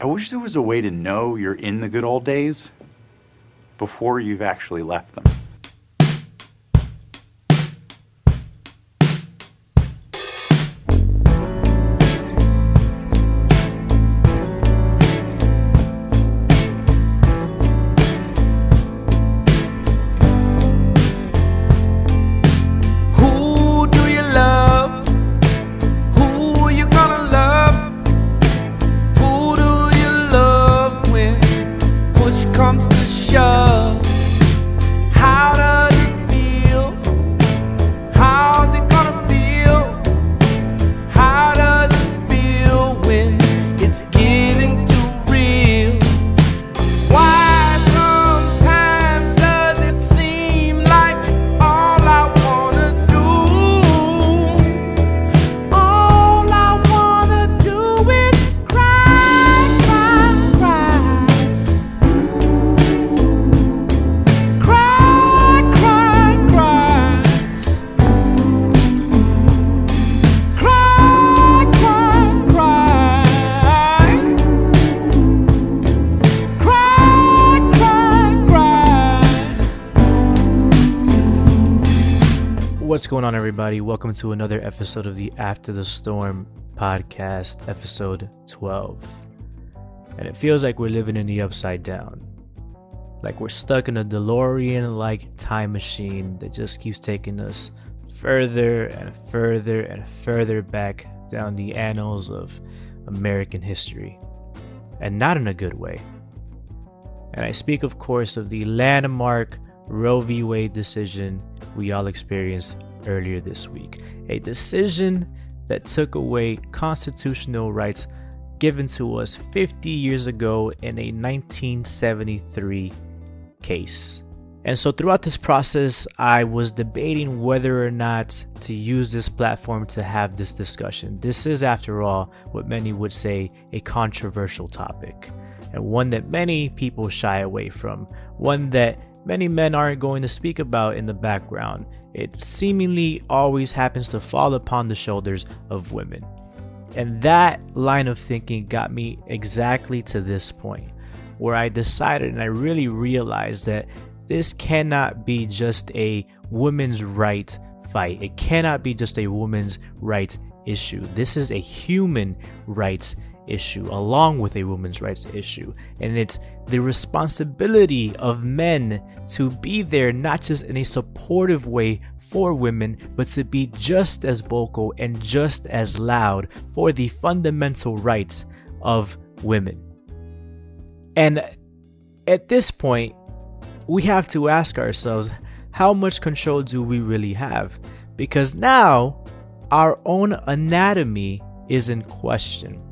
I wish there was a way to know you're in the good old days before you've actually left them. Going on, everybody? Welcome to another episode of the After the Storm podcast, episode 12. And it feels like we're living in the upside down. Like we're stuck in a DeLorean like time machine that just keeps taking us further and further and further back down the annals of American history. And not in a good way. And I speak, of course, of the landmark Roe v. Wade decision we all experienced earlier this week. A decision that took away constitutional rights given to us 50 years ago in a 1973 case. And so, throughout this process, I was debating whether or not to use this platform to have this discussion. This is, after all, what many would say a controversial topic, and one that many people shy away from, one that many men aren't going to speak about in the background. It seemingly always happens to fall upon the shoulders of women. And that line of thinking got me exactly to this point, where I decided and I really realized that this cannot be just a women's right fight. It cannot be just a women's rights issue. This is a human rights issue along with a women's rights issue. And it's the responsibility of men to be there not just in a supportive way for women, but to be just as vocal and just as loud for the fundamental rights of women. And at this point, we have to ask ourselves how much control do we really have? Because now our own anatomy is in question.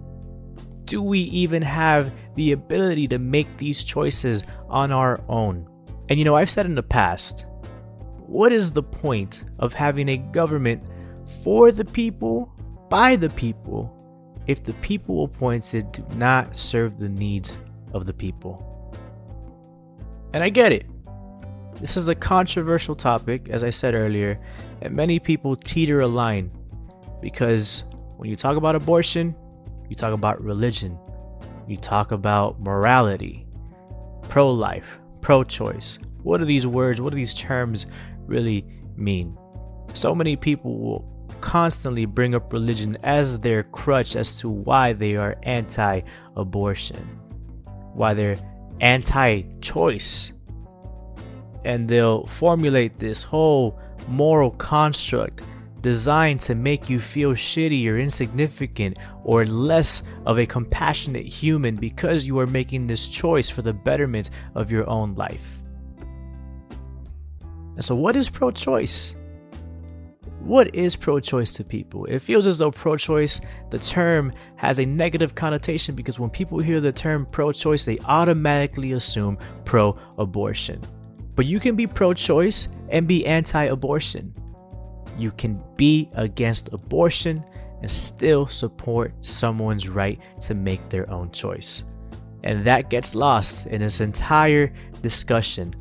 Do we even have the ability to make these choices on our own? And you know, I've said in the past, what is the point of having a government for the people, by the people, if the people appointed do not serve the needs of the people? And I get it. This is a controversial topic, as I said earlier, and many people teeter a line because when you talk about abortion, you talk about religion, you talk about morality, pro life, pro choice. What do these words, what do these terms really mean? So many people will constantly bring up religion as their crutch as to why they are anti abortion, why they're anti choice. And they'll formulate this whole moral construct designed to make you feel shitty or insignificant or less of a compassionate human because you are making this choice for the betterment of your own life. And so, what is pro choice? What is pro choice to people? It feels as though pro choice, the term, has a negative connotation because when people hear the term pro choice, they automatically assume pro abortion. But you can be pro choice and be anti abortion. You can be against abortion and still support someone's right to make their own choice. And that gets lost in this entire discussion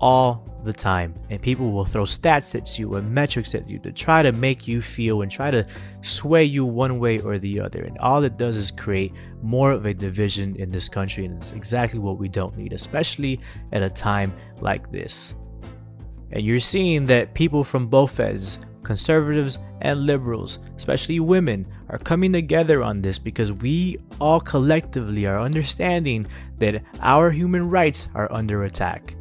all the time. And people will throw stats at you and metrics at you to try to make you feel and try to sway you one way or the other. And all it does is create more of a division in this country. And it's exactly what we don't need, especially at a time like this. And you're seeing that people from both ends, conservatives and liberals, especially women, are coming together on this because we all collectively are understanding that our human rights are under attack.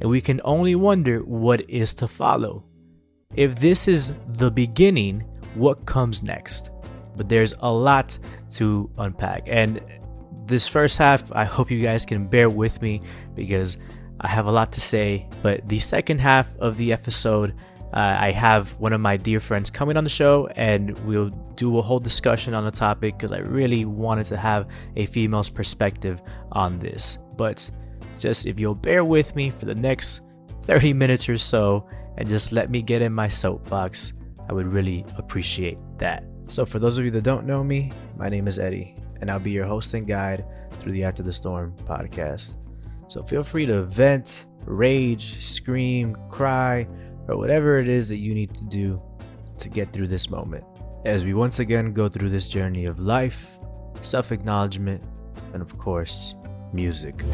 And we can only wonder what is to follow. If this is the beginning, what comes next? But there's a lot to unpack. And this first half, I hope you guys can bear with me because I have a lot to say. But the second half of the episode, uh, I have one of my dear friends coming on the show, and we'll do a whole discussion on the topic because I really wanted to have a female's perspective on this. But just if you'll bear with me for the next 30 minutes or so and just let me get in my soapbox, I would really appreciate that. So, for those of you that don't know me, my name is Eddie, and I'll be your host and guide through the After the Storm podcast. So, feel free to vent, rage, scream, cry, or whatever it is that you need to do to get through this moment. As we once again go through this journey of life, self acknowledgement, and of course, music.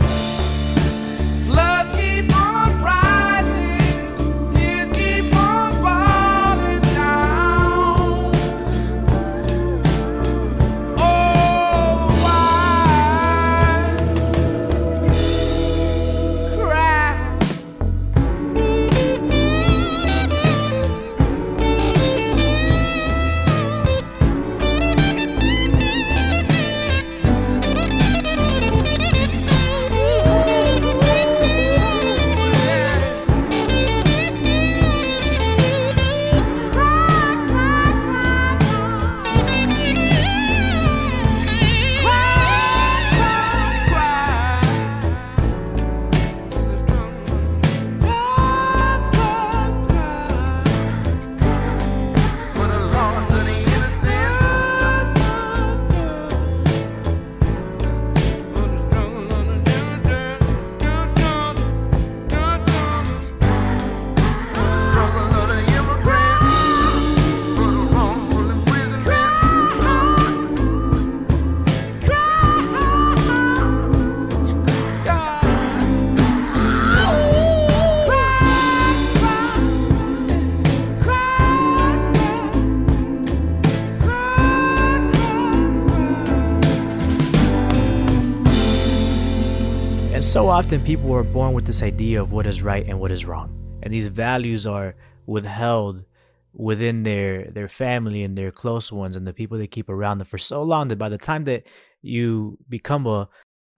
Often people are born with this idea of what is right and what is wrong. And these values are withheld within their their family and their close ones and the people they keep around them for so long that by the time that you become a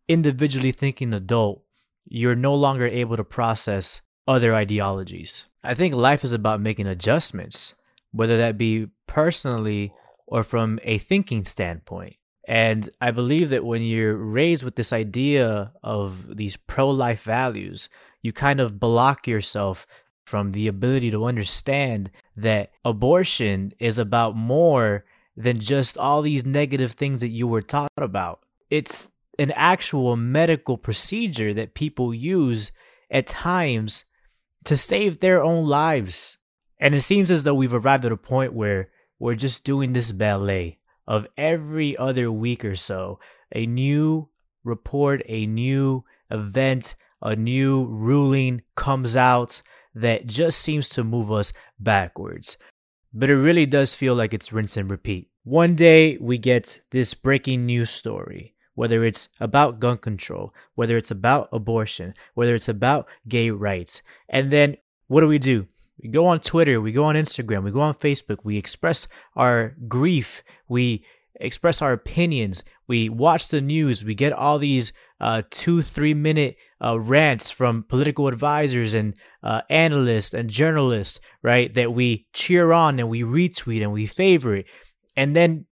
individually thinking adult, you're no longer able to process other ideologies. I think life is about making adjustments, whether that be personally or from a thinking standpoint. And I believe that when you're raised with this idea of these pro life values, you kind of block yourself from the ability to understand that abortion is about more than just all these negative things that you were taught about. It's an actual medical procedure that people use at times to save their own lives. And it seems as though we've arrived at a point where we're just doing this ballet of every other week or so, a new report, a new event, a new ruling comes out that just seems to move us backwards. But it really does feel like it's rinse and repeat. One day we get this breaking news story, whether it's about gun control, whether it's about abortion, whether it's about gay rights. And then what do we do? We go on Twitter, we go on Instagram, we go on Facebook, we express our grief, we express our opinions, we watch the news, we get all these uh, two, three minute uh, rants from political advisors and uh, analysts and journalists, right? That we cheer on and we retweet and we favorite. And then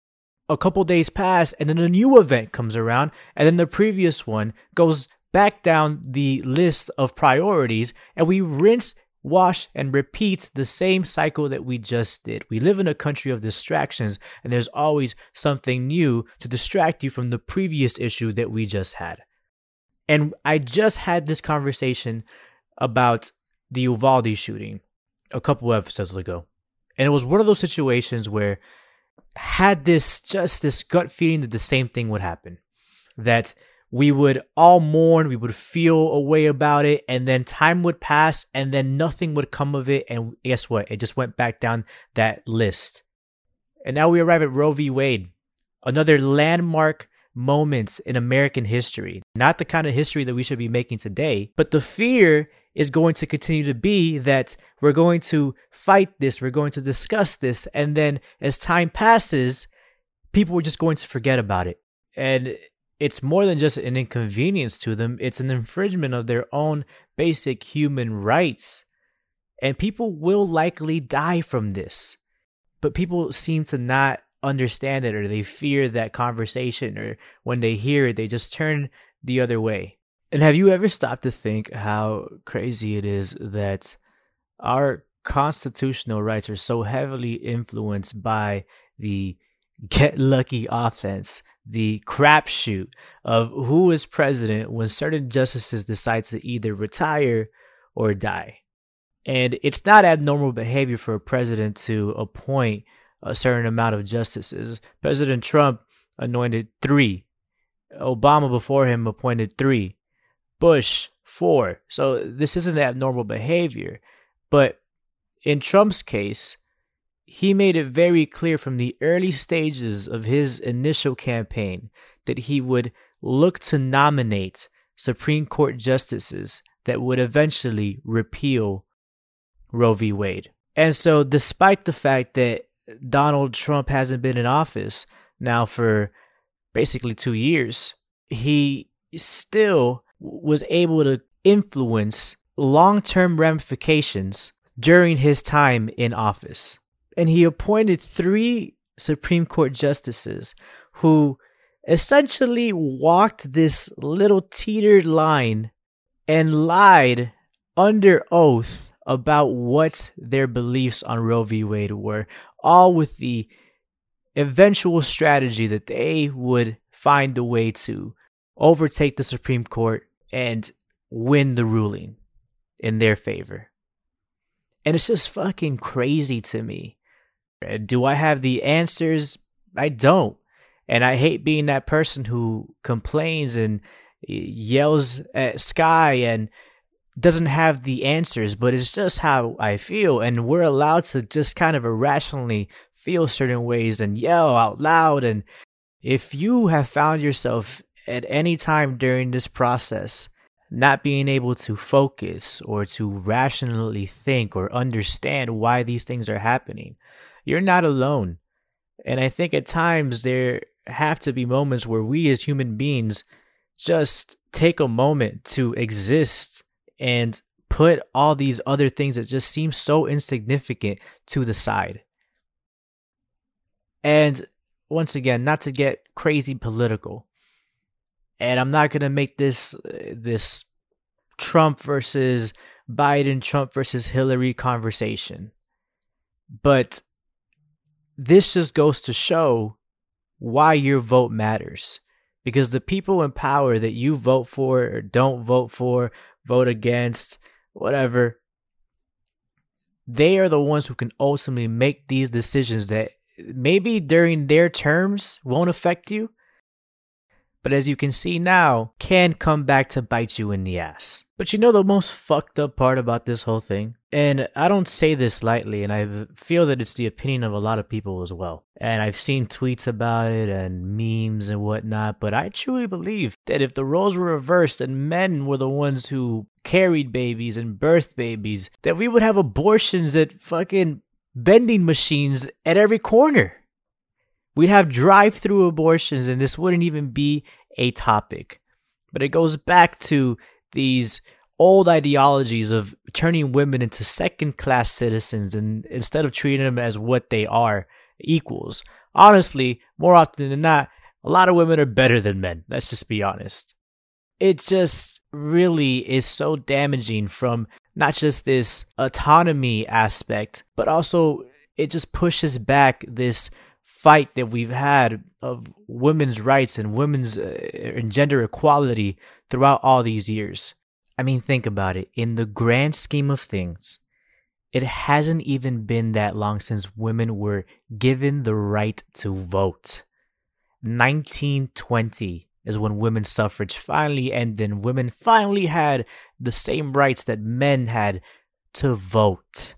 a couple days pass and then a new event comes around and then the previous one goes back down the list of priorities and we rinse wash and repeat the same cycle that we just did. We live in a country of distractions and there's always something new to distract you from the previous issue that we just had. And I just had this conversation about the Uvalde shooting a couple episodes ago. And it was one of those situations where had this just this gut feeling that the same thing would happen. That we would all mourn, we would feel a way about it, and then time would pass and then nothing would come of it. And guess what? It just went back down that list. And now we arrive at Roe v. Wade, another landmark moments in American history. Not the kind of history that we should be making today, but the fear is going to continue to be that we're going to fight this, we're going to discuss this, and then as time passes, people are just going to forget about it. And it's more than just an inconvenience to them, it's an infringement of their own basic human rights. And people will likely die from this. But people seem to not understand it or they fear that conversation or when they hear it, they just turn the other way. And have you ever stopped to think how crazy it is that our constitutional rights are so heavily influenced by the get lucky offense, the crapshoot of who is president when certain justices decide to either retire or die. And it's not abnormal behavior for a president to appoint a certain amount of justices. President Trump anointed three. Obama before him appointed three. Bush, four. So this isn't abnormal behavior. But in Trump's case, he made it very clear from the early stages of his initial campaign that he would look to nominate Supreme Court justices that would eventually repeal Roe v. Wade. And so, despite the fact that Donald Trump hasn't been in office now for basically two years, he still was able to influence long term ramifications during his time in office. And he appointed three Supreme Court justices who essentially walked this little teetered line and lied under oath about what their beliefs on Roe v. Wade were, all with the eventual strategy that they would find a way to overtake the Supreme Court and win the ruling in their favor. And it's just fucking crazy to me. Do I have the answers? I don't. And I hate being that person who complains and yells at sky and doesn't have the answers, but it's just how I feel. And we're allowed to just kind of irrationally feel certain ways and yell out loud. And if you have found yourself at any time during this process not being able to focus or to rationally think or understand why these things are happening, you're not alone. And I think at times there have to be moments where we as human beings just take a moment to exist and put all these other things that just seem so insignificant to the side. And once again, not to get crazy political, and I'm not gonna make this uh, this Trump versus Biden, Trump versus Hillary conversation, but this just goes to show why your vote matters. Because the people in power that you vote for or don't vote for, vote against, whatever, they are the ones who can ultimately make these decisions that maybe during their terms won't affect you, but as you can see now, can come back to bite you in the ass. But you know the most fucked up part about this whole thing? And I don't say this lightly, and I feel that it's the opinion of a lot of people as well. And I've seen tweets about it and memes and whatnot, but I truly believe that if the roles were reversed and men were the ones who carried babies and birthed babies, that we would have abortions at fucking vending machines at every corner. We'd have drive through abortions and this wouldn't even be a topic. But it goes back to these old ideologies of turning women into second class citizens and instead of treating them as what they are, equals. Honestly, more often than not, a lot of women are better than men. Let's just be honest. It just really is so damaging from not just this autonomy aspect, but also it just pushes back this fight that we've had of women's rights and women's uh, and gender equality throughout all these years. I mean, think about it. In the grand scheme of things, it hasn't even been that long since women were given the right to vote. 1920 is when women's suffrage finally ended and women finally had the same rights that men had to vote.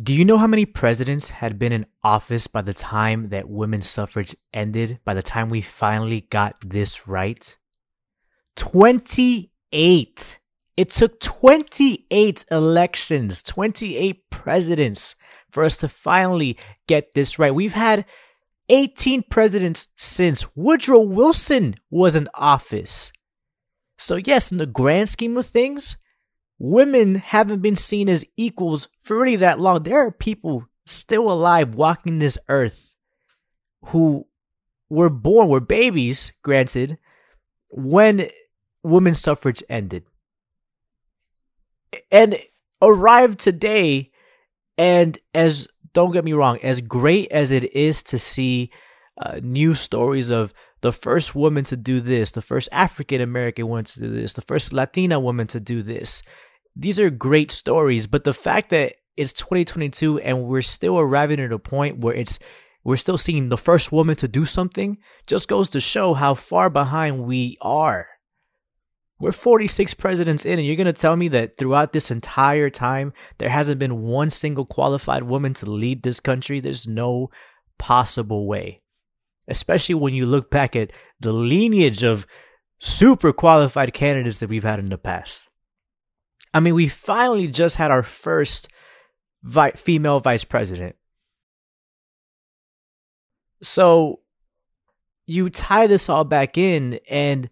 Do you know how many presidents had been in office by the time that women's suffrage ended, by the time we finally got this right? 28. It took 28 elections, 28 presidents for us to finally get this right. We've had 18 presidents since Woodrow Wilson was in office. So, yes, in the grand scheme of things, women haven't been seen as equals for really that long. There are people still alive walking this earth who were born, were babies, granted, when women's suffrage ended. And arrived today, and as don't get me wrong, as great as it is to see uh, news stories of the first woman to do this, the first African American woman to do this, the first Latina woman to do this, these are great stories. But the fact that it's 2022 and we're still arriving at a point where it's we're still seeing the first woman to do something just goes to show how far behind we are. We're 46 presidents in, and you're going to tell me that throughout this entire time, there hasn't been one single qualified woman to lead this country? There's no possible way. Especially when you look back at the lineage of super qualified candidates that we've had in the past. I mean, we finally just had our first vi- female vice president. So you tie this all back in, and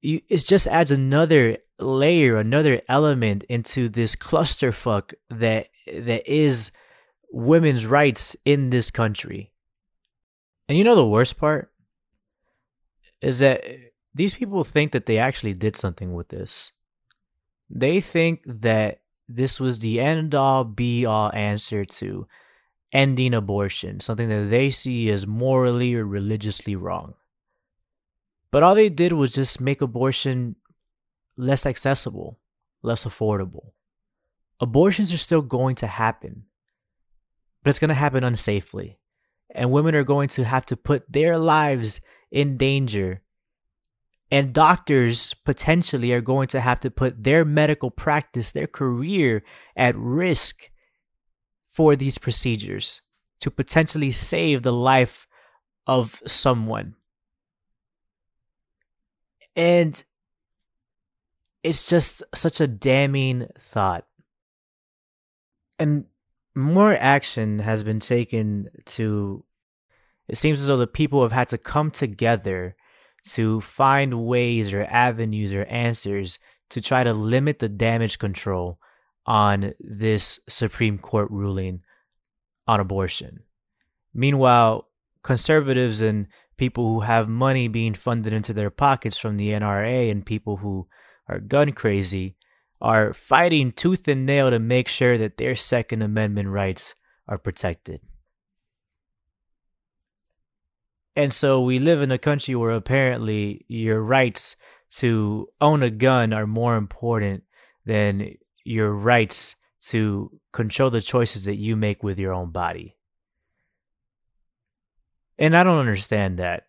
you, it just adds another layer, another element into this clusterfuck that that is women's rights in this country. And you know the worst part is that these people think that they actually did something with this. They think that this was the end all be all answer to ending abortion, something that they see as morally or religiously wrong. But all they did was just make abortion less accessible, less affordable. Abortions are still going to happen, but it's going to happen unsafely. And women are going to have to put their lives in danger. And doctors potentially are going to have to put their medical practice, their career at risk for these procedures to potentially save the life of someone. And it's just such a damning thought. And more action has been taken to, it seems as though the people have had to come together to find ways or avenues or answers to try to limit the damage control on this Supreme Court ruling on abortion. Meanwhile, conservatives and people who have money being funded into their pockets from the NRA and people who are gun crazy are fighting tooth and nail to make sure that their Second Amendment rights are protected. And so we live in a country where apparently your rights to own a gun are more important than your rights to control the choices that you make with your own body. And I don't understand that.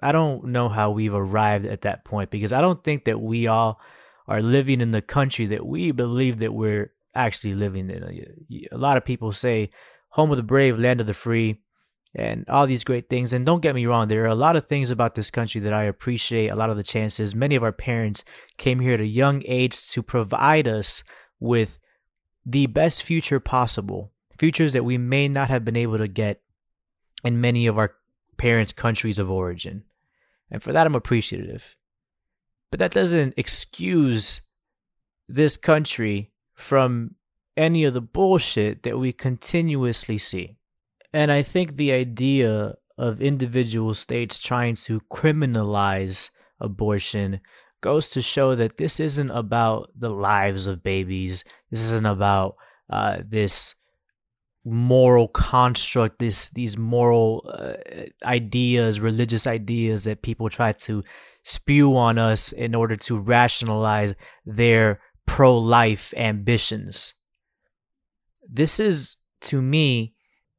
I don't know how we've arrived at that point because I don't think that we all are living in the country that we believe that we're actually living in. A lot of people say home of the brave, land of the free, and all these great things. And don't get me wrong, there are a lot of things about this country that I appreciate, a lot of the chances. Many of our parents came here at a young age to provide us with the best future possible, futures that we may not have been able to get in many of our parents' countries of origin. And for that, I'm appreciative. But that doesn't excuse this country from any of the bullshit that we continuously see. And I think the idea of individual states trying to criminalize abortion goes to show that this isn't about the lives of babies. This isn't about uh, this moral construct this these moral uh, ideas religious ideas that people try to spew on us in order to rationalize their pro life ambitions. This is, to me,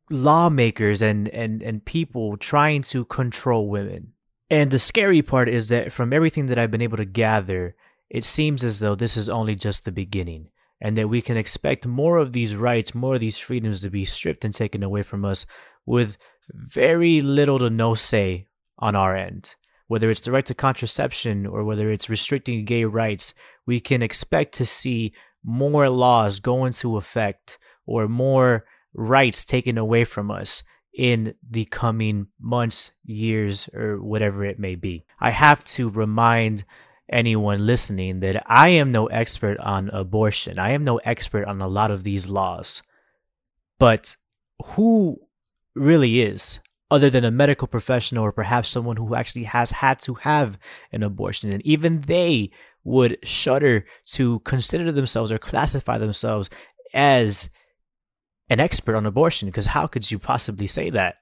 lawmakers and, and, and people trying to control women. And the scary part is that from everything that I've been able to gather, it seems as though this is only just the beginning and that we can expect more of these rights, more of these freedoms to be stripped and taken away from us with very little to no say on our end. Whether it's the right to contraception or whether it's restricting gay rights, we can expect to see more laws go into effect or more rights taken away from us in the coming months, years, or whatever it may be. I have to remind anyone listening that I am no expert on abortion. I am no expert on a lot of these laws. But who really is, other than a medical professional or perhaps someone who actually has had to have an abortion? And even they would shudder to consider themselves or classify themselves as an expert on abortion because how could you possibly say that?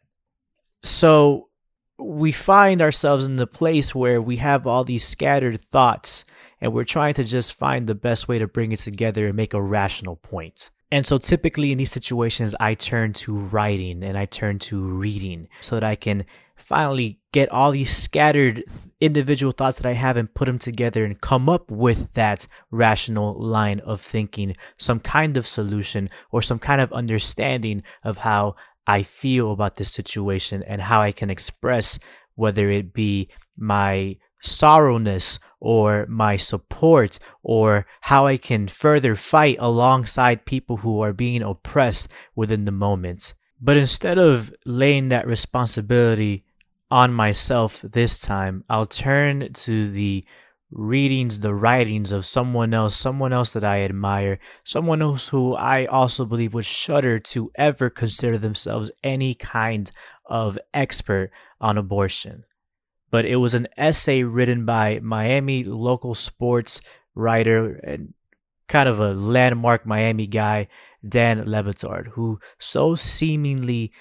So we find ourselves in the place where we have all these scattered thoughts and we're trying to just find the best way to bring it together and make a rational point. And so typically in these situations, I turn to writing and I turn to reading so that I can finally get all these scattered individual thoughts that I have and put them together and come up with that rational line of thinking, some kind of solution or some kind of understanding of how I feel about this situation and how I can express whether it be my sorrowness or my support or how I can further fight alongside people who are being oppressed within the moment. But instead of laying that responsibility on myself this time, I'll turn to the readings, the writings of someone else, someone else that I admire, someone else who I also believe would shudder to ever consider themselves any kind of expert on abortion. But it was an essay written by Miami local sports writer and kind of a landmark Miami guy, Dan Le Batard, who so seemingly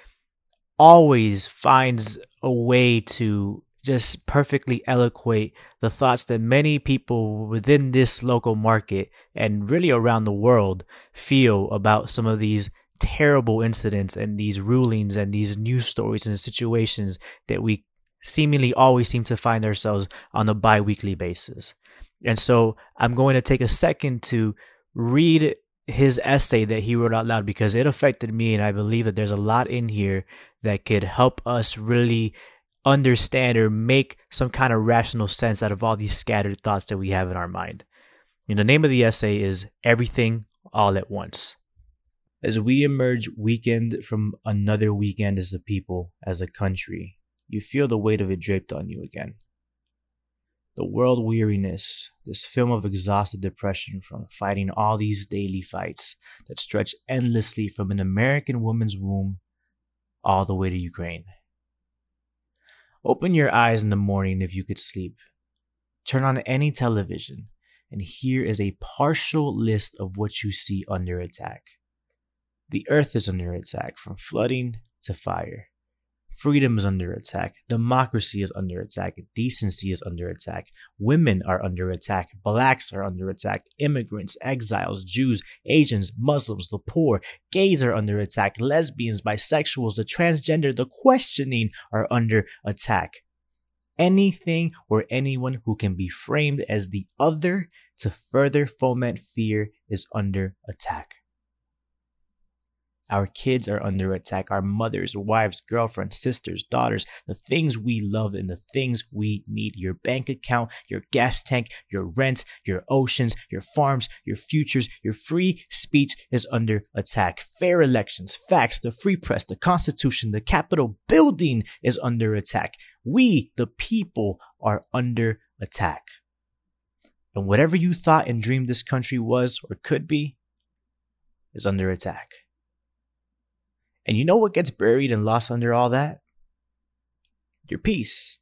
always finds a way to just perfectly eloquate the thoughts that many people within this local market and really around the world feel about some of these terrible incidents and these rulings and these news stories and situations that we seemingly always seem to find ourselves on a bi-weekly basis. And so I'm going to take a second to read his essay that he wrote out loud because it affected me and I believe that there's a lot in here that could help us really understand or make some kind of rational sense out of all these scattered thoughts that we have in our mind. And the name of the essay is Everything All at Once. As we emerge weekend from another weekend as a people, as a country, you feel the weight of it draped on you again. The world weariness, this film of exhausted depression from fighting all these daily fights that stretch endlessly from an American woman's womb all the way to Ukraine. Open your eyes in the morning if you could sleep. Turn on any television, and here is a partial list of what you see under attack. The earth is under attack from flooding to fire. Freedom is under attack. Democracy is under attack. Decency is under attack. Women are under attack. Blacks are under attack. Immigrants, exiles, Jews, Asians, Muslims, the poor, gays are under attack. Lesbians, bisexuals, the transgender, the questioning are under attack. Anything or anyone who can be framed as the other to further foment fear is under attack. Our kids are under attack. Our mothers, wives, girlfriends, sisters, daughters, the things we love and the things we need. Your bank account, your gas tank, your rent, your oceans, your farms, your futures, your free speech is under attack. Fair elections, facts, the free press, the Constitution, the Capitol building is under attack. We, the people, are under attack. And whatever you thought and dreamed this country was or could be is under attack. And you know what gets buried and lost under all that? Your peace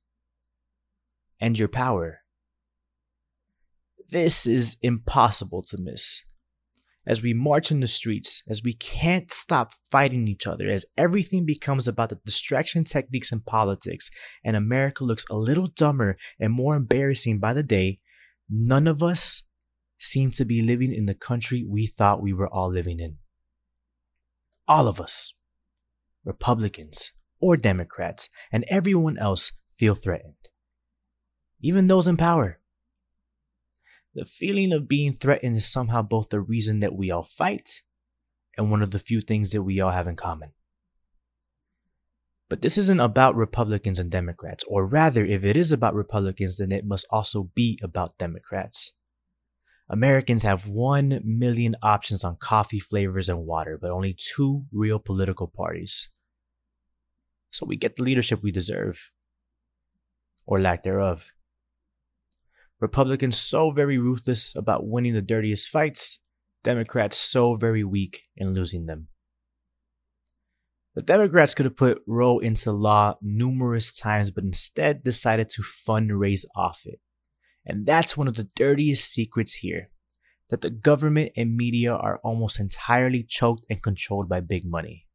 and your power. This is impossible to miss. As we march in the streets, as we can't stop fighting each other, as everything becomes about the distraction techniques and politics, and America looks a little dumber and more embarrassing by the day, none of us seem to be living in the country we thought we were all living in. All of us, Republicans or Democrats, and everyone else feel threatened. Even those in power. The feeling of being threatened is somehow both the reason that we all fight and one of the few things that we all have in common. But this isn't about Republicans and Democrats, or rather, if it is about Republicans, then it must also be about Democrats. Americans have 1 million options on coffee flavors and water, but only two real political parties. So we get the leadership we deserve, or lack thereof. Republicans so very ruthless about winning the dirtiest fights, Democrats so very weak in losing them. The Democrats could have put Roe into law numerous times, but instead decided to fundraise off it. And that's one of the dirtiest secrets here that the government and media are almost entirely choked and controlled by big money.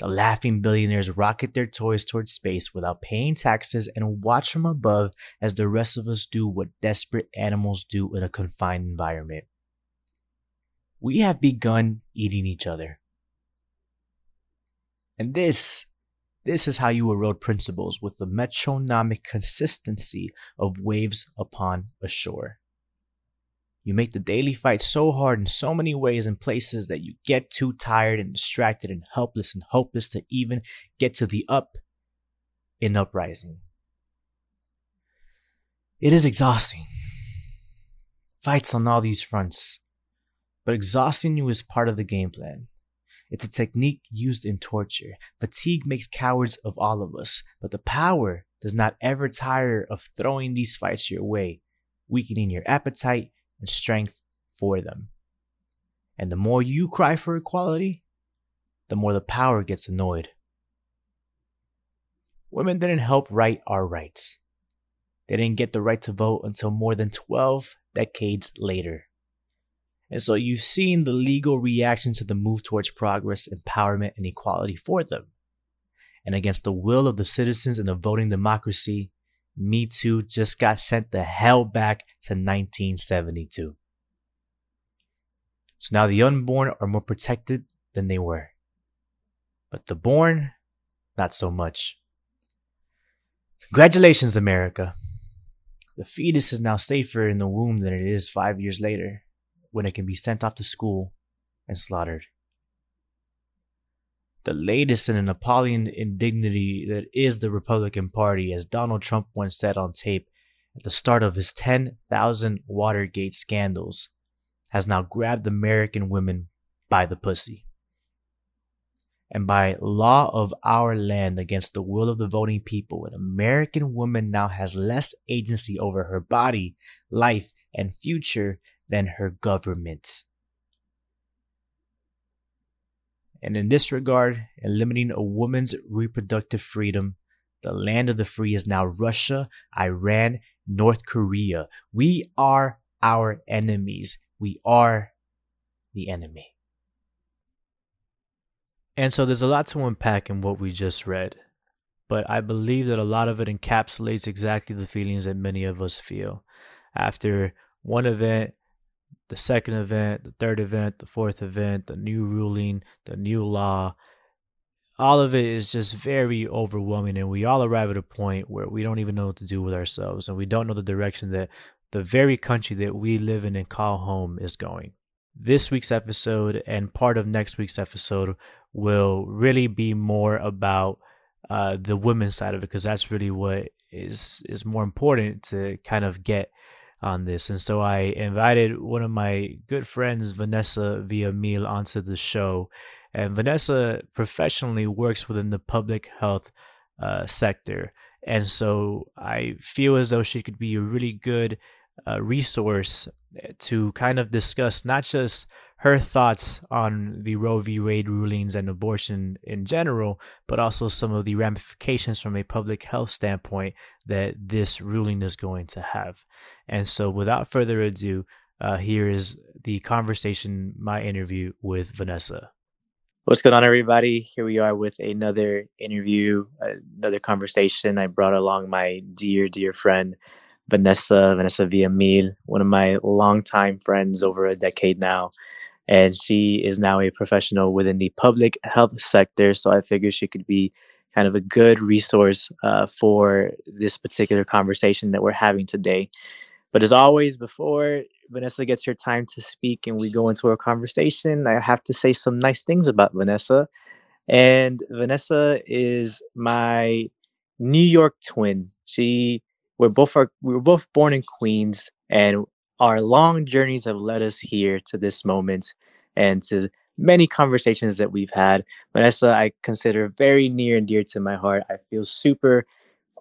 The laughing billionaires rocket their toys towards space without paying taxes and watch from above as the rest of us do what desperate animals do in a confined environment. We have begun eating each other. And this, this is how you erode principles with the metronomic consistency of waves upon a shore. You make the daily fight so hard in so many ways and places that you get too tired and distracted and helpless and hopeless to even get to the up in uprising. It is exhausting. Fights on all these fronts. But exhausting you is part of the game plan. It's a technique used in torture. Fatigue makes cowards of all of us, but the power does not ever tire of throwing these fights your way, weakening your appetite and strength for them. And the more you cry for equality, the more the power gets annoyed. Women didn't help write our rights. They didn't get the right to vote until more than 12 decades later. And so you've seen the legal reaction to the move towards progress, empowerment, and equality for them. And against the will of the citizens in a voting democracy, Me Too just got sent the hell back to 1972. So now the unborn are more protected than they were. But the born, not so much. Congratulations, America. The fetus is now safer in the womb than it is five years later when it can be sent off to school and slaughtered. The latest in an appalling indignity that is the Republican Party, as Donald Trump once said on tape at the start of his 10,000 Watergate scandals, has now grabbed American women by the pussy. And by law of our land against the will of the voting people, an American woman now has less agency over her body, life, and future than her government. And in this regard, in limiting a woman's reproductive freedom, the land of the free is now Russia, Iran, North Korea. We are our enemies. We are the enemy. And so there's a lot to unpack in what we just read, but I believe that a lot of it encapsulates exactly the feelings that many of us feel. After one event the second event, the third event, the fourth event, the new ruling, the new law. All of it is just very overwhelming, and we all arrive at a point where we don't even know what to do with ourselves, and we don't know the direction that the very country that we live in and call home is going. This week's episode and part of next week's episode will really be more about uh, the women's side of it because that's really what is is more important to kind of get on this. And so I invited one of my good friends, Vanessa Villamil, onto the show. And Vanessa professionally works within the public health uh, sector. And so I feel as though she could be a really good uh, resource to kind of discuss not just her thoughts on the Roe v. Wade rulings and abortion in general, but also some of the ramifications from a public health standpoint that this ruling is going to have. And so, without further ado, uh, here is the conversation, my interview with Vanessa. What's going on, everybody? Here we are with another interview, another conversation. I brought along my dear, dear friend, Vanessa, Vanessa Villamil, one of my longtime friends over a decade now. And she is now a professional within the public health sector. So I figured she could be kind of a good resource uh, for this particular conversation that we're having today. But as always, before Vanessa gets her time to speak and we go into our conversation, I have to say some nice things about Vanessa. And Vanessa is my New York twin. She we're both are, we were both born in Queens, and our long journeys have led us here to this moment and to many conversations that we've had. Vanessa, I consider very near and dear to my heart. I feel super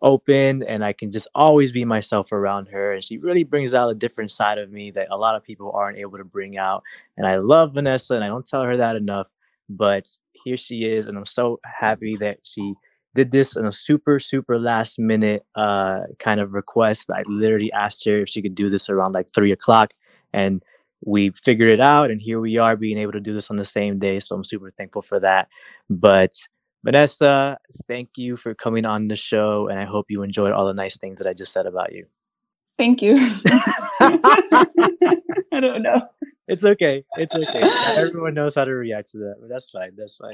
open and I can just always be myself around her. And she really brings out a different side of me that a lot of people aren't able to bring out. And I love Vanessa and I don't tell her that enough. But here she is. And I'm so happy that she did this in a super, super last minute uh, kind of request. I literally asked her if she could do this around like three o'clock. And we figured it out. And here we are being able to do this on the same day. So I'm super thankful for that. But Vanessa, thank you for coming on the show, and I hope you enjoyed all the nice things that I just said about you. Thank you. I don't know. It's okay. It's okay. Not everyone knows how to react to that, but that's fine. That's fine.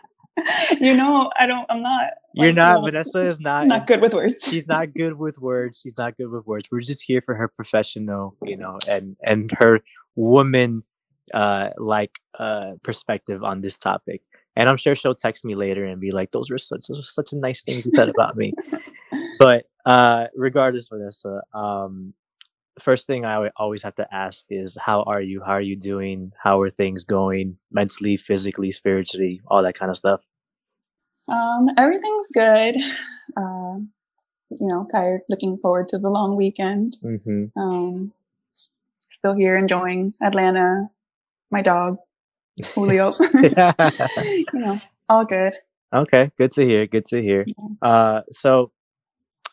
You know, I don't. I'm not. You're like, not. well, Vanessa is not. Not good with words. She's not good with words. She's not good with words. We're just here for her professional, you know, and and her woman, uh, like uh, perspective on this topic. And I'm sure she'll text me later and be like, "Those were such such a nice things you said about me." but uh, regardless, Vanessa, um, first thing I always have to ask is, "How are you? How are you doing? How are things going mentally, physically, spiritually, all that kind of stuff?" Um, everything's good. Uh, you know, tired. Looking forward to the long weekend. hmm Um, still here enjoying Atlanta. My dog, Julio. you know, all good. Okay, good to hear. Good to hear. Uh, so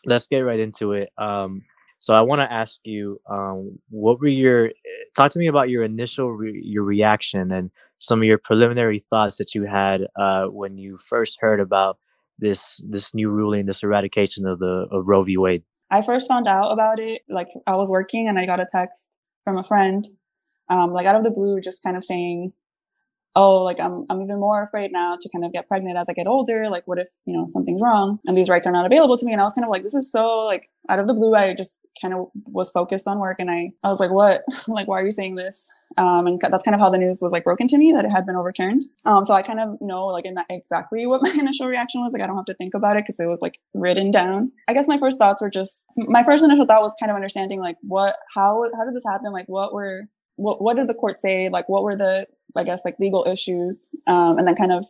let's get right into it. Um, so I want to ask you, um, what were your talk to me about your initial re- your reaction and some of your preliminary thoughts that you had uh, when you first heard about this this new ruling, this eradication of the of Roe v. Wade. I first found out about it, like I was working and I got a text from a friend, um, like out of the blue, just kind of saying, "Oh, like I'm I'm even more afraid now to kind of get pregnant as I get older. Like, what if you know something's wrong and these rights are not available to me?" And I was kind of like, "This is so like out of the blue." I just kind of was focused on work, and I I was like, "What? like, why are you saying this?" Um, and that's kind of how the news was like broken to me that it had been overturned. Um, so I kind of know like exactly what my initial reaction was. Like I don't have to think about it because it was like written down. I guess my first thoughts were just my first initial thought was kind of understanding like what how how did this happen? Like what were what what did the court say? Like what were the I guess like legal issues? Um, and then kind of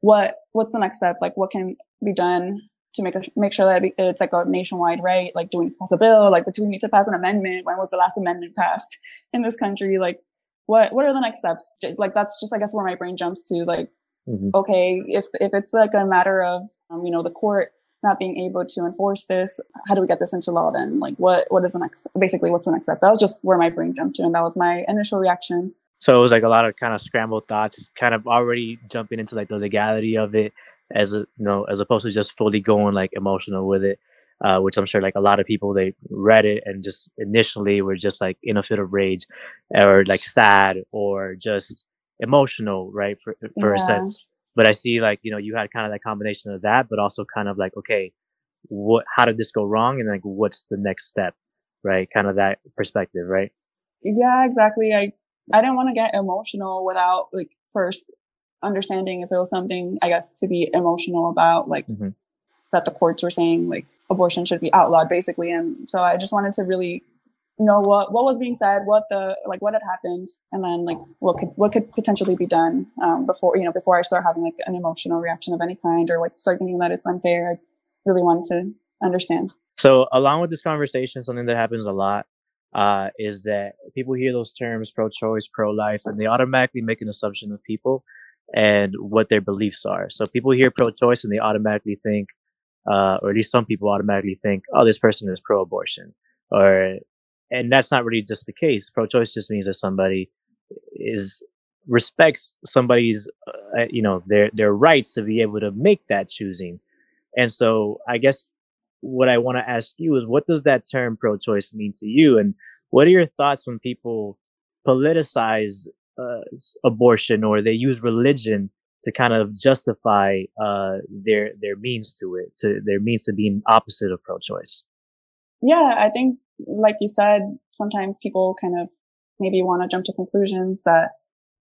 what what's the next step? Like what can be done to make a, make sure that it's like a nationwide right? Like do we need to pass a bill? Like do we need to pass an amendment? When was the last amendment passed in this country? Like what what are the next steps? Like that's just I guess where my brain jumps to. Like Mhm. okay, if if it's like a matter of um, you know the court not being able to enforce this, how do we get this into law then? Like what what is the next basically what's the next step? That was just where my brain jumped to, and that was my initial reaction. So it was like a lot of kind of scrambled thoughts, kind of already jumping into like the legality of it, as a, you know, as opposed to just fully going like emotional with it. Uh, which I'm sure like a lot of people they read it and just initially were just like in a fit of rage, or like sad or just emotional, right? For for a sense. But I see like you know you had kind of that combination of that, but also kind of like okay, what how did this go wrong, and like what's the next step, right? Kind of that perspective, right? Yeah, exactly. I I didn't want to get emotional without like first understanding if it was something I guess to be emotional about, like Mhm. that the courts were saying like abortion should be outlawed basically. And so I just wanted to really know what what was being said, what the like what had happened, and then like what could what could potentially be done um, before you know before I start having like an emotional reaction of any kind or like start thinking that it's unfair. I really wanted to understand. So, along with this conversation, something that happens a lot uh, is that people hear those terms pro-choice, pro-life, and they automatically make an assumption of people and what their beliefs are. So, people hear pro-choice and they automatically think, uh, or at least some people automatically think, "Oh, this person is pro-abortion," or and that's not really just the case. Pro-choice just means that somebody is respects somebody's, uh, you know, their their rights to be able to make that choosing. And so, I guess what I want to ask you is what does that term pro choice mean to you? And what are your thoughts when people politicize uh, abortion or they use religion to kind of justify uh, their their means to it, to their means to being opposite of pro choice? Yeah, I think, like you said, sometimes people kind of maybe want to jump to conclusions that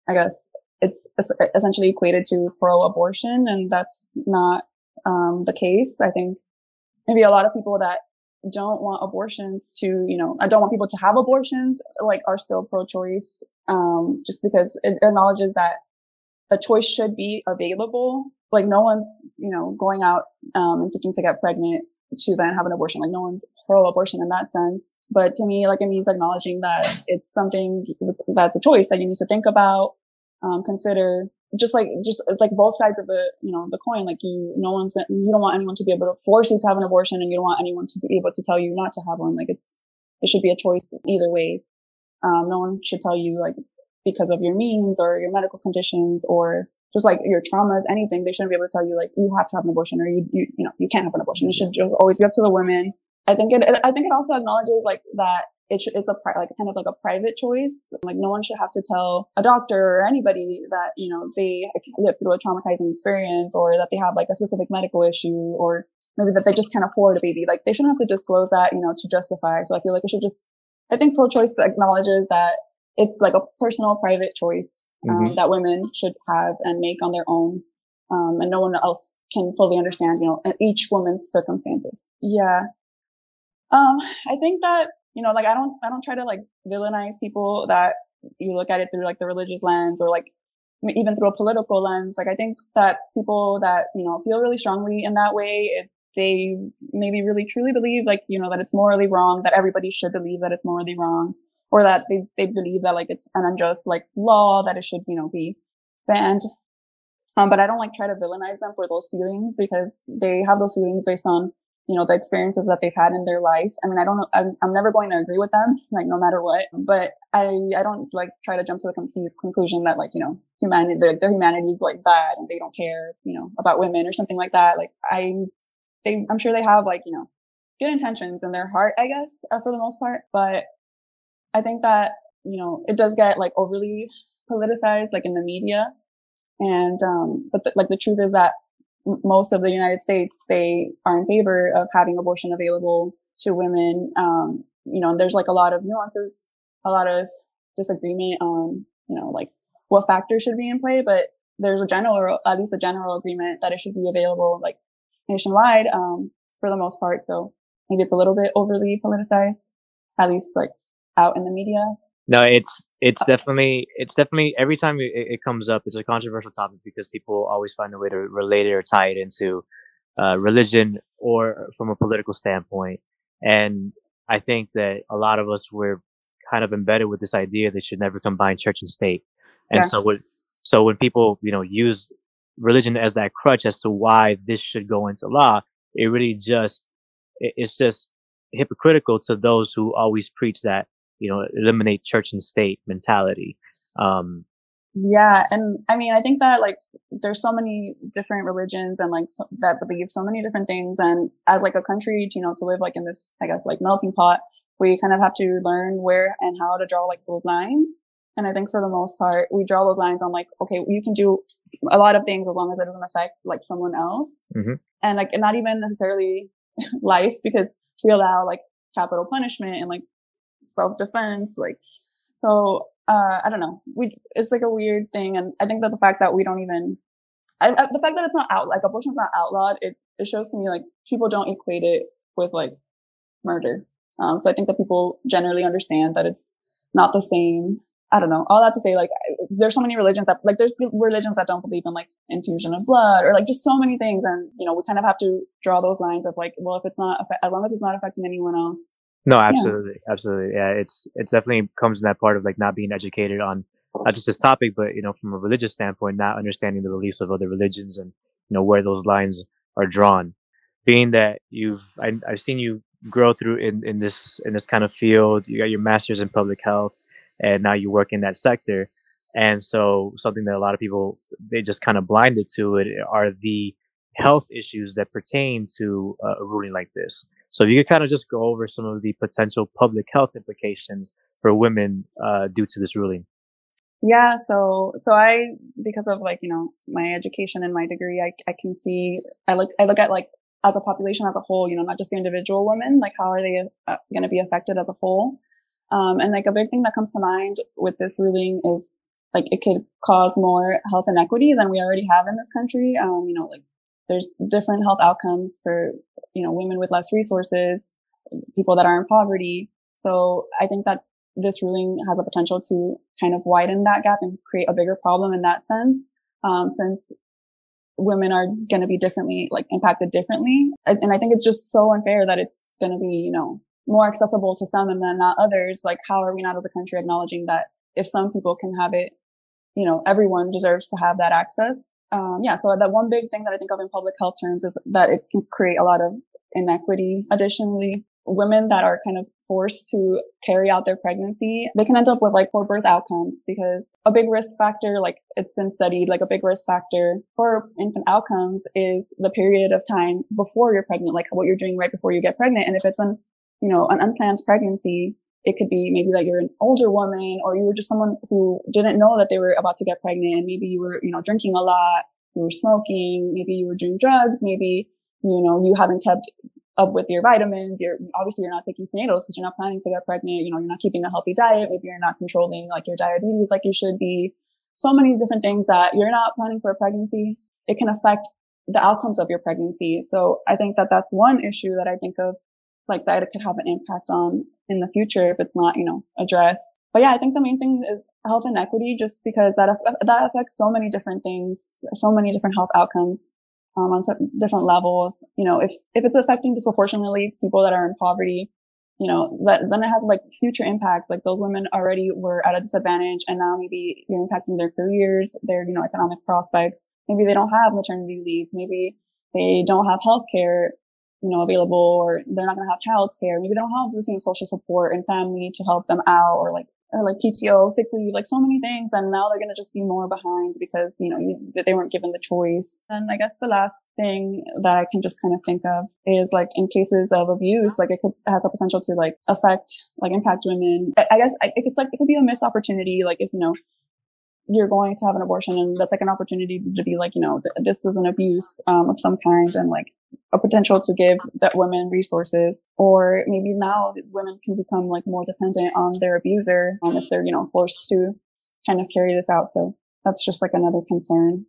I guess it's essentially equated to pro-abortion, and that's not um, the case. I think maybe a lot of people that don't want abortions to, you know, I don't want people to have abortions, like, are still pro-choice, um, just because it acknowledges that the choice should be available. Like, no one's, you know, going out um, and seeking to get pregnant to then have an abortion. Like, no one's pro-abortion in that sense. But to me, like, it means acknowledging that it's something that's, that's a choice that you need to think about, um, consider, just like just like both sides of the you know the coin like you no one's gonna, you don't want anyone to be able to force you to have an abortion and you don't want anyone to be able to tell you not to have one. Like it's it should be a choice either way. Um no one should tell you like because of your means or your medical conditions or just like your traumas anything they shouldn't be able to tell you like you have to have an abortion or you you, you know you can't have an abortion. It should just always be up to the women. I think it i think it also acknowledges like that it sh- it's a pri- like kind of like a private choice. Like no one should have to tell a doctor or anybody that you know they lived through a traumatizing experience or that they have like a specific medical issue or maybe that they just can't afford a baby. Like they shouldn't have to disclose that you know to justify. So I feel like it should just. I think pro-choice acknowledges that it's like a personal, private choice um, Mhm. that women should have and make on their own. Um, and no one else can fully understand, you know, each woman's circumstances. Yeah. Um, I think that you know, like I don't, I don't try to like villainize people that you look at it through like the religious lens or like even through a political lens. Like I think that people that, you know, feel really strongly in that way, if they maybe really truly believe like, you know, that it's morally wrong, that everybody should believe that it's morally wrong or that they, they believe that like it's an unjust like law that it should, you know, be banned. Um, but I don't like try to villainize them for those feelings because they have those feelings based on you know, the experiences that they've had in their life. I mean, I don't I'm, I'm never going to agree with them, like, no matter what, but I, I don't like try to jump to the con- conclusion that like, you know, humanity, their, their humanity is like bad and they don't care, you know, about women or something like that. Like, I, they, I'm sure they have like, you know, good intentions in their heart, I guess, uh, for the most part, but I think that, you know, it does get like overly politicized, like in the media. And, um, but the, like the truth is that most of the United States, they are in favor of having abortion available to women. Um, you know, there's like a lot of nuances, a lot of disagreement on, you know, like what factors should be in play, but there's a general, at least a general agreement that it should be available like nationwide, um, for the most part. So maybe it's a little bit overly politicized, at least like out in the media. No, it's it's definitely it's definitely every time it, it comes up, it's a controversial topic because people always find a way to relate it or tie it into uh, religion or from a political standpoint. And I think that a lot of us were kind of embedded with this idea that should never combine church and state. And Yeah. so when so when people you know use religion as that crutch as to why this should go into law, it really just it, it's just hypocritical to those who always preach that you know eliminate church and state mentality um Yeah, and I mean, I think that like there's so many different religions and like so, that believe so many different things, and as like a country, you know, to live like in this, I guess, like melting pot, we kind of have to learn where and how to draw like those lines. And I think for the most part, we draw those lines on like, okay, you can do a lot of things as long as it doesn't affect like someone else, Mhm. and like not even necessarily life because we allow like capital punishment and like self defense, like so uh, I don't know. We it's like a weird thing, and I think that the fact that we don't even I, I, the fact that it's not out like abortion's not outlawed, it it shows to me like people don't equate it with like murder. Um, so I think that people generally understand that it's not the same. I don't know. All that to say, like, there's so many religions that, like, there's religions that don't believe in like infusion of blood or like just so many things, and you know, we kind of have to draw those lines of like, well, if it's not, as long as it's not affecting anyone else, no absolutely absolutely yeah it's it's definitely comes in that part of like not being educated on not just this topic but you know from a religious standpoint not understanding the beliefs of other religions and you know where those lines are drawn being that you've I, i've seen you grow through in in this in this kind of field you got your master's in public health and now you work in that sector and so something that a lot of people they just kind of blinded to it are the health issues that pertain to a ruling like this. So if you could kind of just go over some of the potential public health implications for women uh, due to this ruling. Yeah, so so I because of like you know my education and my degree, I I can see I look I look at like as a population as a whole, you know, not just the individual women, like how are they uh, going to be affected as a whole? Um, and like a big thing that comes to mind with this ruling is like it could cause more health inequity than we already have in this country. Um, you know, like there's different health outcomes for you know women with less resources, people that are in poverty. So I think that this ruling has a potential to kind of widen that gap and create a bigger problem in that sense. Um, since women are going to be differently, like impacted differently. And I think it's just so unfair that it's going to be, you know, more accessible to some and then not others. Like, how are we not as a country acknowledging that if some people can have it, you know, everyone deserves to have that access? Um, yeah. So that one big thing that I think of in public health terms is that it can create a lot of inequity. Additionally, women that are kind of forced to carry out their pregnancy, they can end up with like poor birth outcomes because a big risk factor, like it's been studied, like a big risk factor for infant outcomes is the period of time before you're pregnant, like what you're doing right before you get pregnant. And if it's an, you know, an unplanned pregnancy, it could be maybe that you're an older woman or you were just someone who didn't know that they were about to get pregnant and maybe you were, you know, drinking a lot, you were smoking, maybe you were doing drugs, maybe, you know, you haven't kept up with your vitamins. You're obviously you're not taking prenatals because you're not planning to get pregnant. You know, you're not keeping a healthy diet. Maybe you're not controlling like your diabetes like you should be. So many different things that you're not planning for a pregnancy. It can affect the outcomes of your pregnancy. So I think that that's one issue that I think of like that it could have an impact on in the future if it's not, you know, addressed. But yeah, I think the main thing is health inequity just because that, that affects so many different things, so many different health outcomes um, on different levels. You know, if, if it's affecting disproportionately people that are in poverty, you know, that, then it has like future impacts. Like those women already were at a disadvantage and now maybe you're impacting their careers, their, you know, economic prospects. Maybe they don't have maternity leave. Maybe they don't have health care, you know, available or they're not going to have child care. Maybe they don't have the same social support and family to help them out or like or like PTO, sick leave, like so many things. And now they're going to just be more behind because, you know, you, they weren't given the choice. And I guess the last thing that I can just kind of think of is like in cases of abuse, like it could, has a potential to like affect, like impact women. I, I guess I, it's like, it could be a missed opportunity. Like if, you know, you're going to have an abortion and that's like an opportunity to be like, you know, th- this is an abuse, um, of some kind and like a potential to give that women resources or maybe now women can become like more dependent on their abuser um, if they're, you know, forced to kind of carry this out. So that's just like another concern.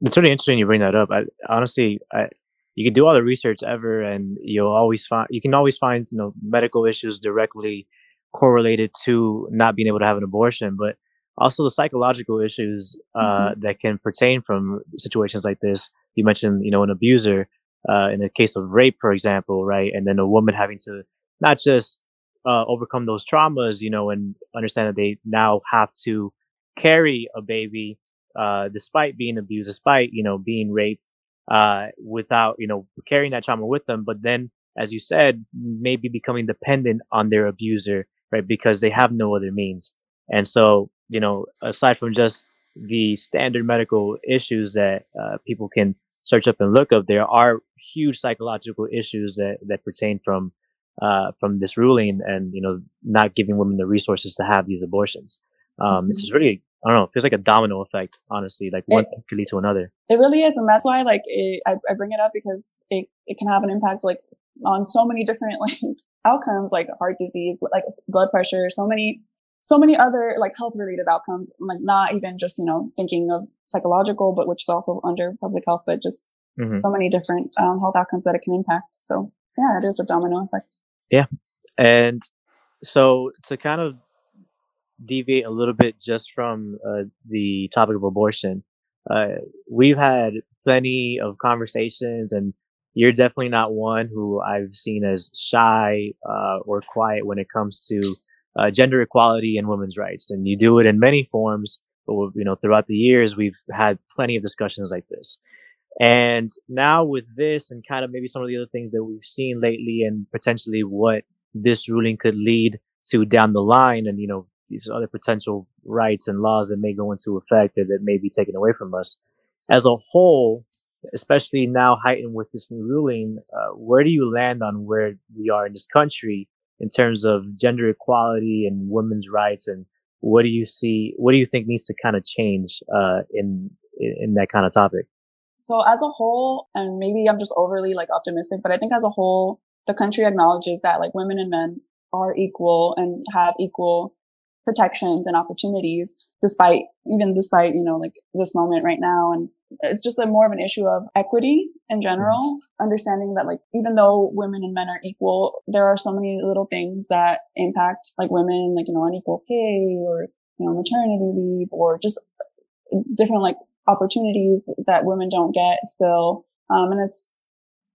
It's really interesting you bring that up. I, honestly, I, you can do all the research ever and you'll always find, you can always find, you know, medical issues directly correlated to not being able to have an abortion, but also the psychological issues uh, mm-hmm. that can pertain from situations like this. You mentioned, you know, an abuser uh, in the case of rape, for example, right? And then a woman having to not just uh, overcome those traumas, you know, and understand that they now have to carry a baby uh, despite being abused, despite you know being raped, uh, without you know carrying that trauma with them. But then, as you said, maybe becoming dependent on their abuser, right? Because they have no other means. And so, you know, aside from just the standard medical issues that uh, people can search up and look up, there are huge psychological issues that, that pertain from uh, from this ruling and you know not giving women the resources to have these abortions. Um, mm-hmm. This is really I don't know. It feels like a domino effect, honestly. Like one it, could lead to another. It really is, and that's why like it, I, I bring it up because it it can have an impact like on so many different like outcomes, like heart disease, like blood pressure, so many so many other like health related outcomes, like not even just, you know, thinking of psychological, but which is also under public health, but just mm-hmm. so many different um, health outcomes that it can impact. So yeah, it is a domino effect. Yeah. And so to kind of deviate a little bit just from uh, the topic of abortion, uh, we've had plenty of conversations and you're definitely not one who I've seen as shy uh, or quiet when it comes to uh, gender equality and women's rights. And you do it in many forms. But, you know, throughout the years, we've had plenty of discussions like this. And now with this and kind of maybe some of the other things that we've seen lately and potentially what this ruling could lead to down the line and, you know, these other potential rights and laws that may go into effect or that may be taken away from us. As a whole, especially now heightened with this new ruling, uh, where do you land on where we are in this country in terms of gender equality and women's rights, and what do you see? What do you think needs to kind of change uh, in in that kind of topic? So as a whole, and maybe I'm just overly like optimistic, but I think as a whole, the country acknowledges that like women and men are equal and have equal protections and opportunities despite even despite you know like this moment right now and it's just a more of an issue of equity in general understanding that like even though women and men are equal there are so many little things that impact like women like you know unequal pay or you know maternity leave or just different like opportunities that women don't get still. Um and it's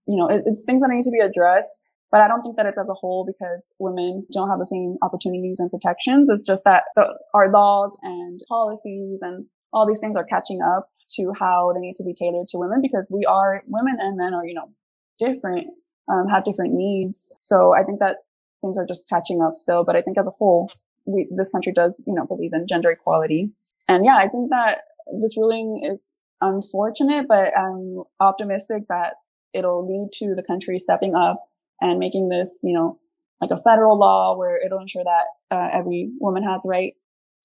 you know it, it's things that need to be addressed but I don't think that it's as a whole because women don't have the same opportunities and protections. It's just that the, our laws and policies and all these things are catching up to how they need to be tailored to women because we are women and men are, you know, different, um, have different needs. So I think that things are just catching up still. But I think as a whole, we, this country does, you know, believe in gender equality. And yeah, I think that this ruling is unfortunate, but I'm optimistic that it'll lead to the country stepping up and making this, you know, like a federal law where it'll ensure that uh, every woman has right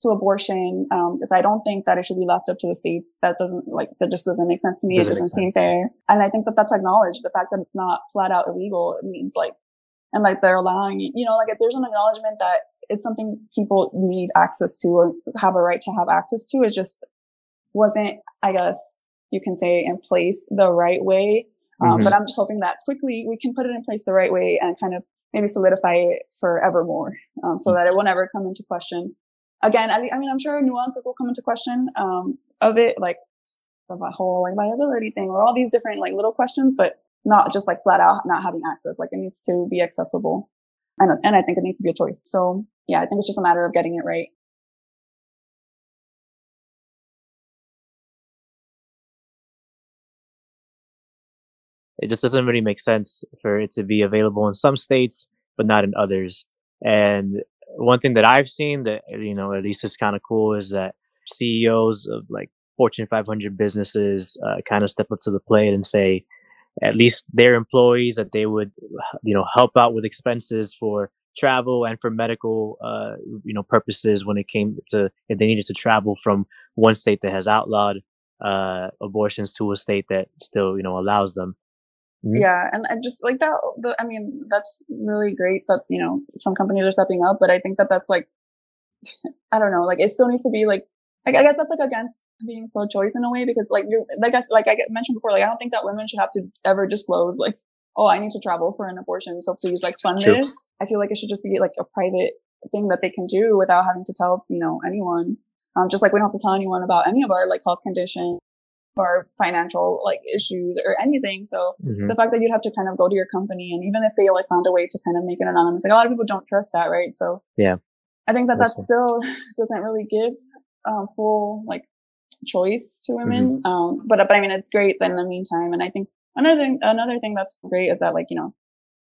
to abortion. Um, because I don't think that it should be left up to the states. That doesn't like that just doesn't make sense to me. Doesn't it doesn't seem fair. And I think that that's acknowledged. The fact that it's not flat out illegal it means like, and like they're allowing you know, like if there's an acknowledgement that it's something people need access to or have a right to have access to. It just wasn't, I guess you can say, in place the right way um, Mhm. But I'm just hoping that quickly we can put it in place the right way and kind of maybe solidify it forevermore, um, so that it will never come into question. Again, I, I mean, I'm sure nuances will come into question um, of it, like of the whole like viability thing or all these different like little questions, but not just like flat out not having access. Like it needs to be accessible, and and I think it needs to be a choice. So yeah, I think it's just a matter of getting it right. it just doesn't really make sense for it to be available in some states but not in others and one thing that i've seen that you know at least is kind of cool is that ceos of like fortune 500 businesses uh, kind of step up to the plate and say at least their employees that they would you know help out with expenses for travel and for medical uh, you know purposes when it came to if they needed to travel from one state that has outlawed uh, abortions to a state that still you know allows them Mhm. Yeah, and, I just like that, the, I mean, that's really great that you know some companies are stepping up, but I think that that's like, I don't know, like it still needs to be like, like I guess that's like against being pro-choice in a way because like you're, like I like I mentioned before, like I don't think that women should have to ever disclose like, oh, I need to travel for an abortion, so please like fund True. this. I feel like it should just be like a private thing that they can do without having to tell you know anyone. Um, just like we don't have to tell anyone about any of our like health condition or financial like issues or anything. So Mhm. the fact that you'd have to kind of go to your company and even if they like found a way to kind of make it anonymous, like a lot of people don't trust that, right? So Yeah. I think that That's that still doesn't really give um, full like choice to women. Mm-hmm. Um, but but I mean, it's great that in the meantime. And I think another thing another thing that's great is that like you know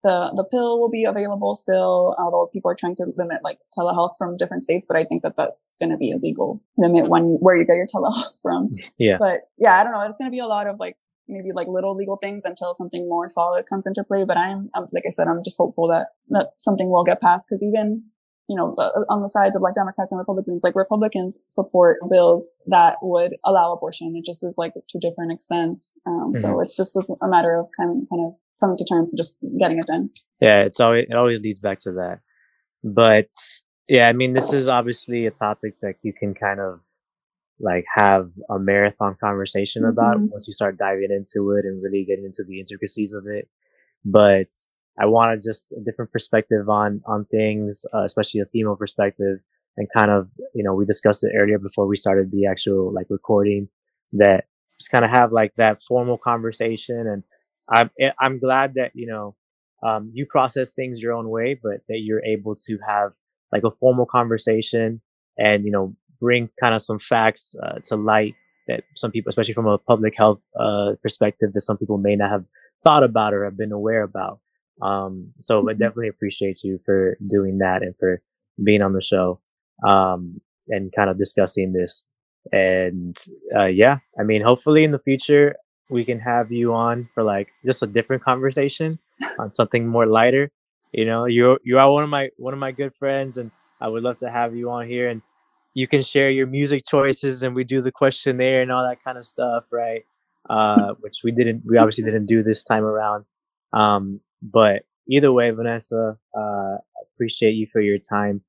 the the pill will be available still, although people are trying to limit like telehealth from different states. But I think that that's going to be illegal. Limit when where you get your telehealth from. Yeah. But yeah, I don't know. It's going to be a lot of like maybe like little legal things until something more solid comes into play. But I'm, I'm like I said, I'm just hopeful that that something will get passed because even you know uh, on the sides of like Democrats and Republicans, like Republicans support bills that would allow abortion. It just is like to different extents. Um, So it's just a matter of kind of kind of coming to terms and just getting it done. yeah it's always it always leads back to that but yeah i mean this is obviously a topic that you can kind of like have a marathon conversation about Mhm. once you start diving into it and really getting into the intricacies of it but i wanted just a different perspective on on things uh, especially a female perspective and kind of you know we discussed it earlier before we started the actual like recording that just kind of have like that formal conversation and i'm eh, i'm glad that you know um, you process things your own way but that you're able to have like a formal conversation and you know bring kind of some facts uh, to light that some people especially from a public health uh, perspective that some people may not have thought about or have been aware about um, so i Mhm. definitely appreciate you for doing that and for being on the show um, and kind of discussing this and uh, yeah i mean hopefully in the future we can have you on for like just a different conversation on something more lighter. You know, you you are one of my one of my good friends, and I would love to have you on here, and you can share your music choices, and we do the questionnaire and all that kind of stuff, right? Uh, which we didn't, we obviously didn't do this time around. Um, but either way, Vanessa, uh, appreciate you for your time.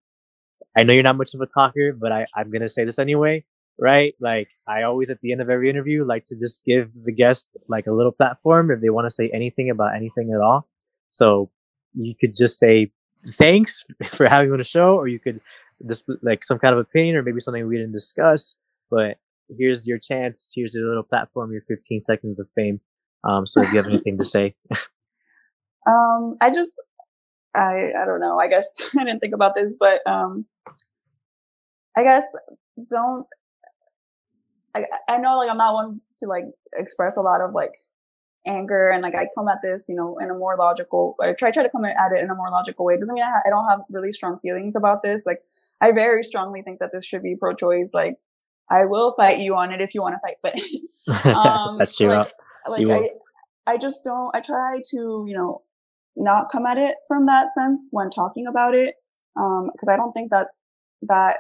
I know you're not much of a talker, but I, I'm gonna say this anyway, right? Like I always at the end of every interview like to just give the guest like a little platform if they want to say anything about anything at all. So you could just say thanks for having me on the show, or you could just like some kind of opinion, or maybe something we didn't discuss. But here's your chance. Here's your little platform. Your 15 seconds of fame. Um, so if you have anything to say, Um, I just, I, I don't know. I guess I didn't think about this, but um, I guess don't. I I know like I'm not one to like express a lot of like anger and like I come at this, you know, in a more logical. I try try to come at it in a more logical way. It doesn't mean I, ha- I don't have really strong feelings about this. Like I very strongly think that this should be pro-choice. Like I will fight you on it if you want to fight, but um, that's true. like, like I. I just don't. I try to, you know, not come at it from that sense when talking about it, because I don't think that that.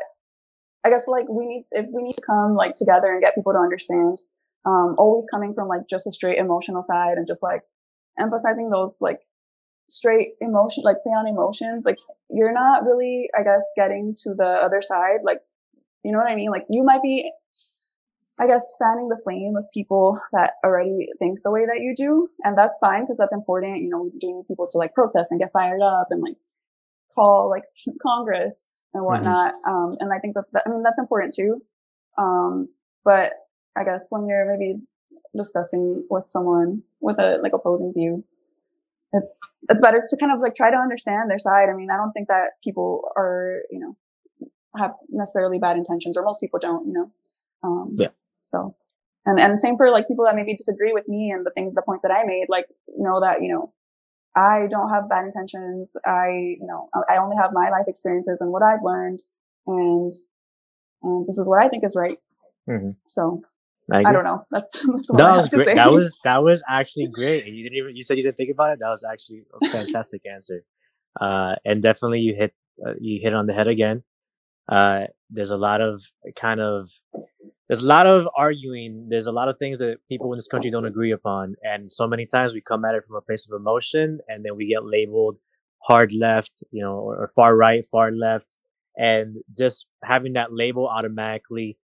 I guess like we need if we need to come like together and get people to understand. Um, always coming from like just a straight emotional side and just like emphasizing those like straight emotion, like play on emotions. Like you're not really, I guess, getting to the other side. Like, you know what I mean? Like you might be I guess fanning the flame of people that already think the way that you do. And that's fine because that's important. You know, we do need people to like protest and get fired up and like call like Congress and whatnot. Um, and I think that, that, I mean, that's important too. Um, but I guess when you're maybe discussing with someone with a like opposing view, it's, it's better to kind of like try to understand their side. I mean, I don't think that people are, you know, have necessarily bad intentions or most people don't, you know. Um, Yeah. so, and, and same for like people that maybe disagree with me and the things, the points that I made, like know that, you know, I don't have bad intentions. I, you know, I only have my life experiences and what I've learned and, and this is what I think is right. Mhm. So I, I don't know. That's, that's That was great. That was that was actually great. You didn't even you said you didn't think about it. That was actually a fantastic answer. Uh, and definitely you hit uh, you hit on the head again. Uh, there's a lot of kind of there's a lot of arguing. There's a lot of things that people in this country don't agree upon, and so many times we come at it from a place of emotion, and then we get labeled hard left, you know, or, or far right, far left, and just having that label automatically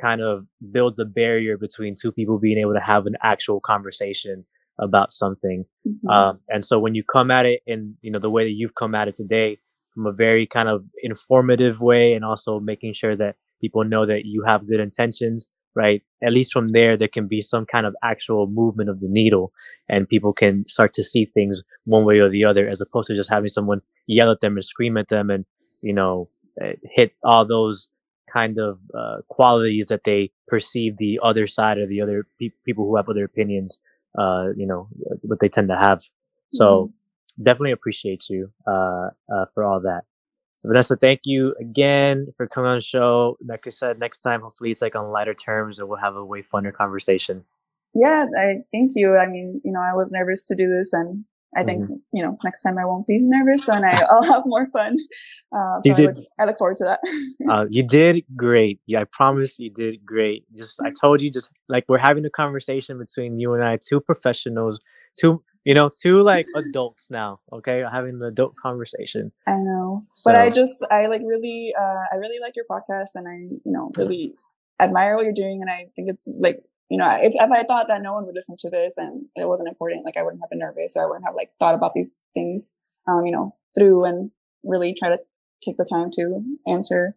kind of builds a barrier between two people being able to have an actual conversation about something. Mhm. Um, and so when you come at it in, you know, the way that you've come at it today from a very kind of informative way and also making sure that people know that you have good intentions, right? At least from there, there can be some kind of actual movement of the needle and people can start to see things one way or the other as opposed to just having someone yell at them and scream at them and, you know, uh, hit all those kind of uh, qualities that they perceive the other side or the other pe- people who have other opinions, uh, you know, what they tend to have. So definitely appreciate you uh, uh, for all that. Vanessa, thank you again for coming on the show. Like I said, next time, hopefully it's like on lighter terms and we'll have a way funner conversation. Yeah, I thank you. I mean, you know, I was nervous to do this, and I think Mm-hmm. you know next time I won't be nervous, and I, I'll have more fun. Uh, so You I did- look, I look forward to that. Uh, you did great. Yeah, I promise you did great. Just I told you, just like we're having a conversation between you and I, two professionals, two you know, two like adults now. Okay, having an adult conversation. I know, but I just I like really uh, I really like your podcast, and I you know really admire what you're doing, and I think it's like you know if if I thought that no one would listen to this and it wasn't important, like I wouldn't have been nervous, or I wouldn't have like thought about these things, um, you know, through and really try to take the time to answer.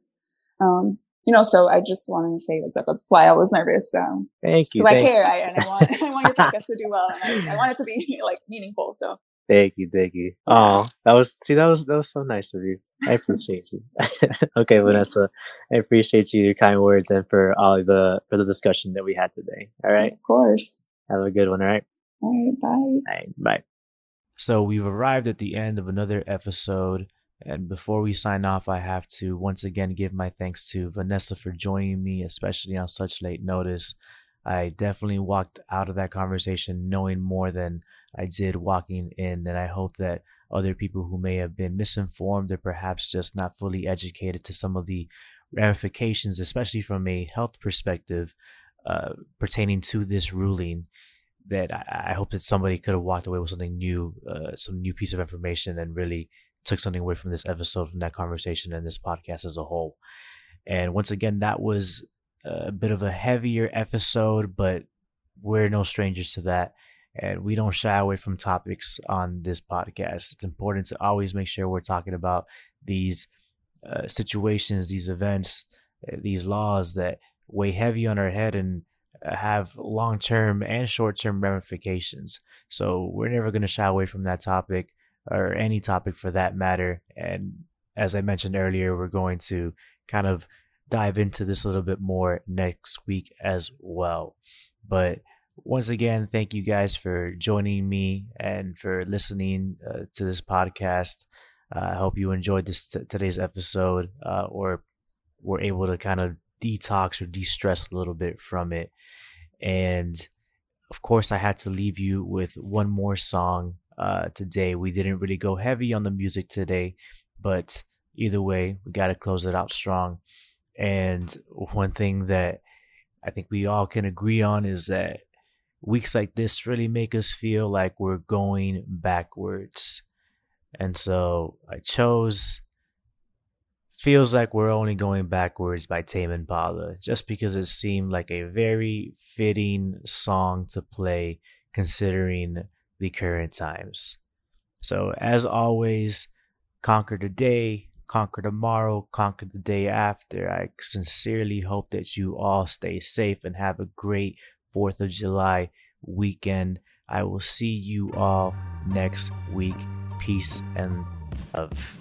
Um, you know, so I just wanted to say like that. That's why I was nervous. Um, Thank you. because I Thank, care, I, and I want I want your podcast to do well, and I, I want it to be like meaningful. So thank you. Thank you. Oh, that was see that was that was so nice of you. I appreciate you. okay, Vanessa, I appreciate you, your kind words, and for all the for the discussion that we had today. All right, of course. have a good one. All right, All right, bye. all right bye. So we've arrived at the end of another episode. And before we sign off, I have to once again give my thanks to Vanessa for joining me, especially on such late notice. I definitely walked out of that conversation knowing more than I did walking in. And I hope that other people who may have been misinformed or perhaps just not fully educated to some of the ramifications, especially from a health perspective, uh, pertaining to this ruling, that I, I, hope that somebody could have walked away with something new, uh, some new piece of information, and really took something away from this episode, from that conversation, and this podcast as a whole. And once again, that was a bit of a heavier episode, but we're no strangers to that. And we don't shy away from topics on this podcast. It's important to always make sure we're talking about these uh, situations, these events, uh, these laws that weigh heavy on our head and uh, have long term and short term ramifications. So we're never going to shy away from that topic or any topic for that matter. And as I mentioned earlier, we're going to kind of dive into this a little bit more next week as well. But once again, thank you guys for joining me and for listening uh, to this podcast. Uh, I hope you enjoyed this t- today's episode, uh, or were able to kind of detox or de-stress a little bit from it. And of course, I had to leave you with one more song uh, today. We didn't really go heavy on the music today, but either way, we got to close it out strong. And one thing that I think we all can agree on is that weeks like this really make us feel like we're going backwards. And so I chose Feels Like We're Only Going Backwards by Tame Impala just because it seemed like a very fitting song to play considering the current times. So, as always, conquer the day, conquer tomorrow, conquer the day after. I sincerely hope that you all stay safe and have a great 4th of July weekend. I will see you all next week. Peace and love.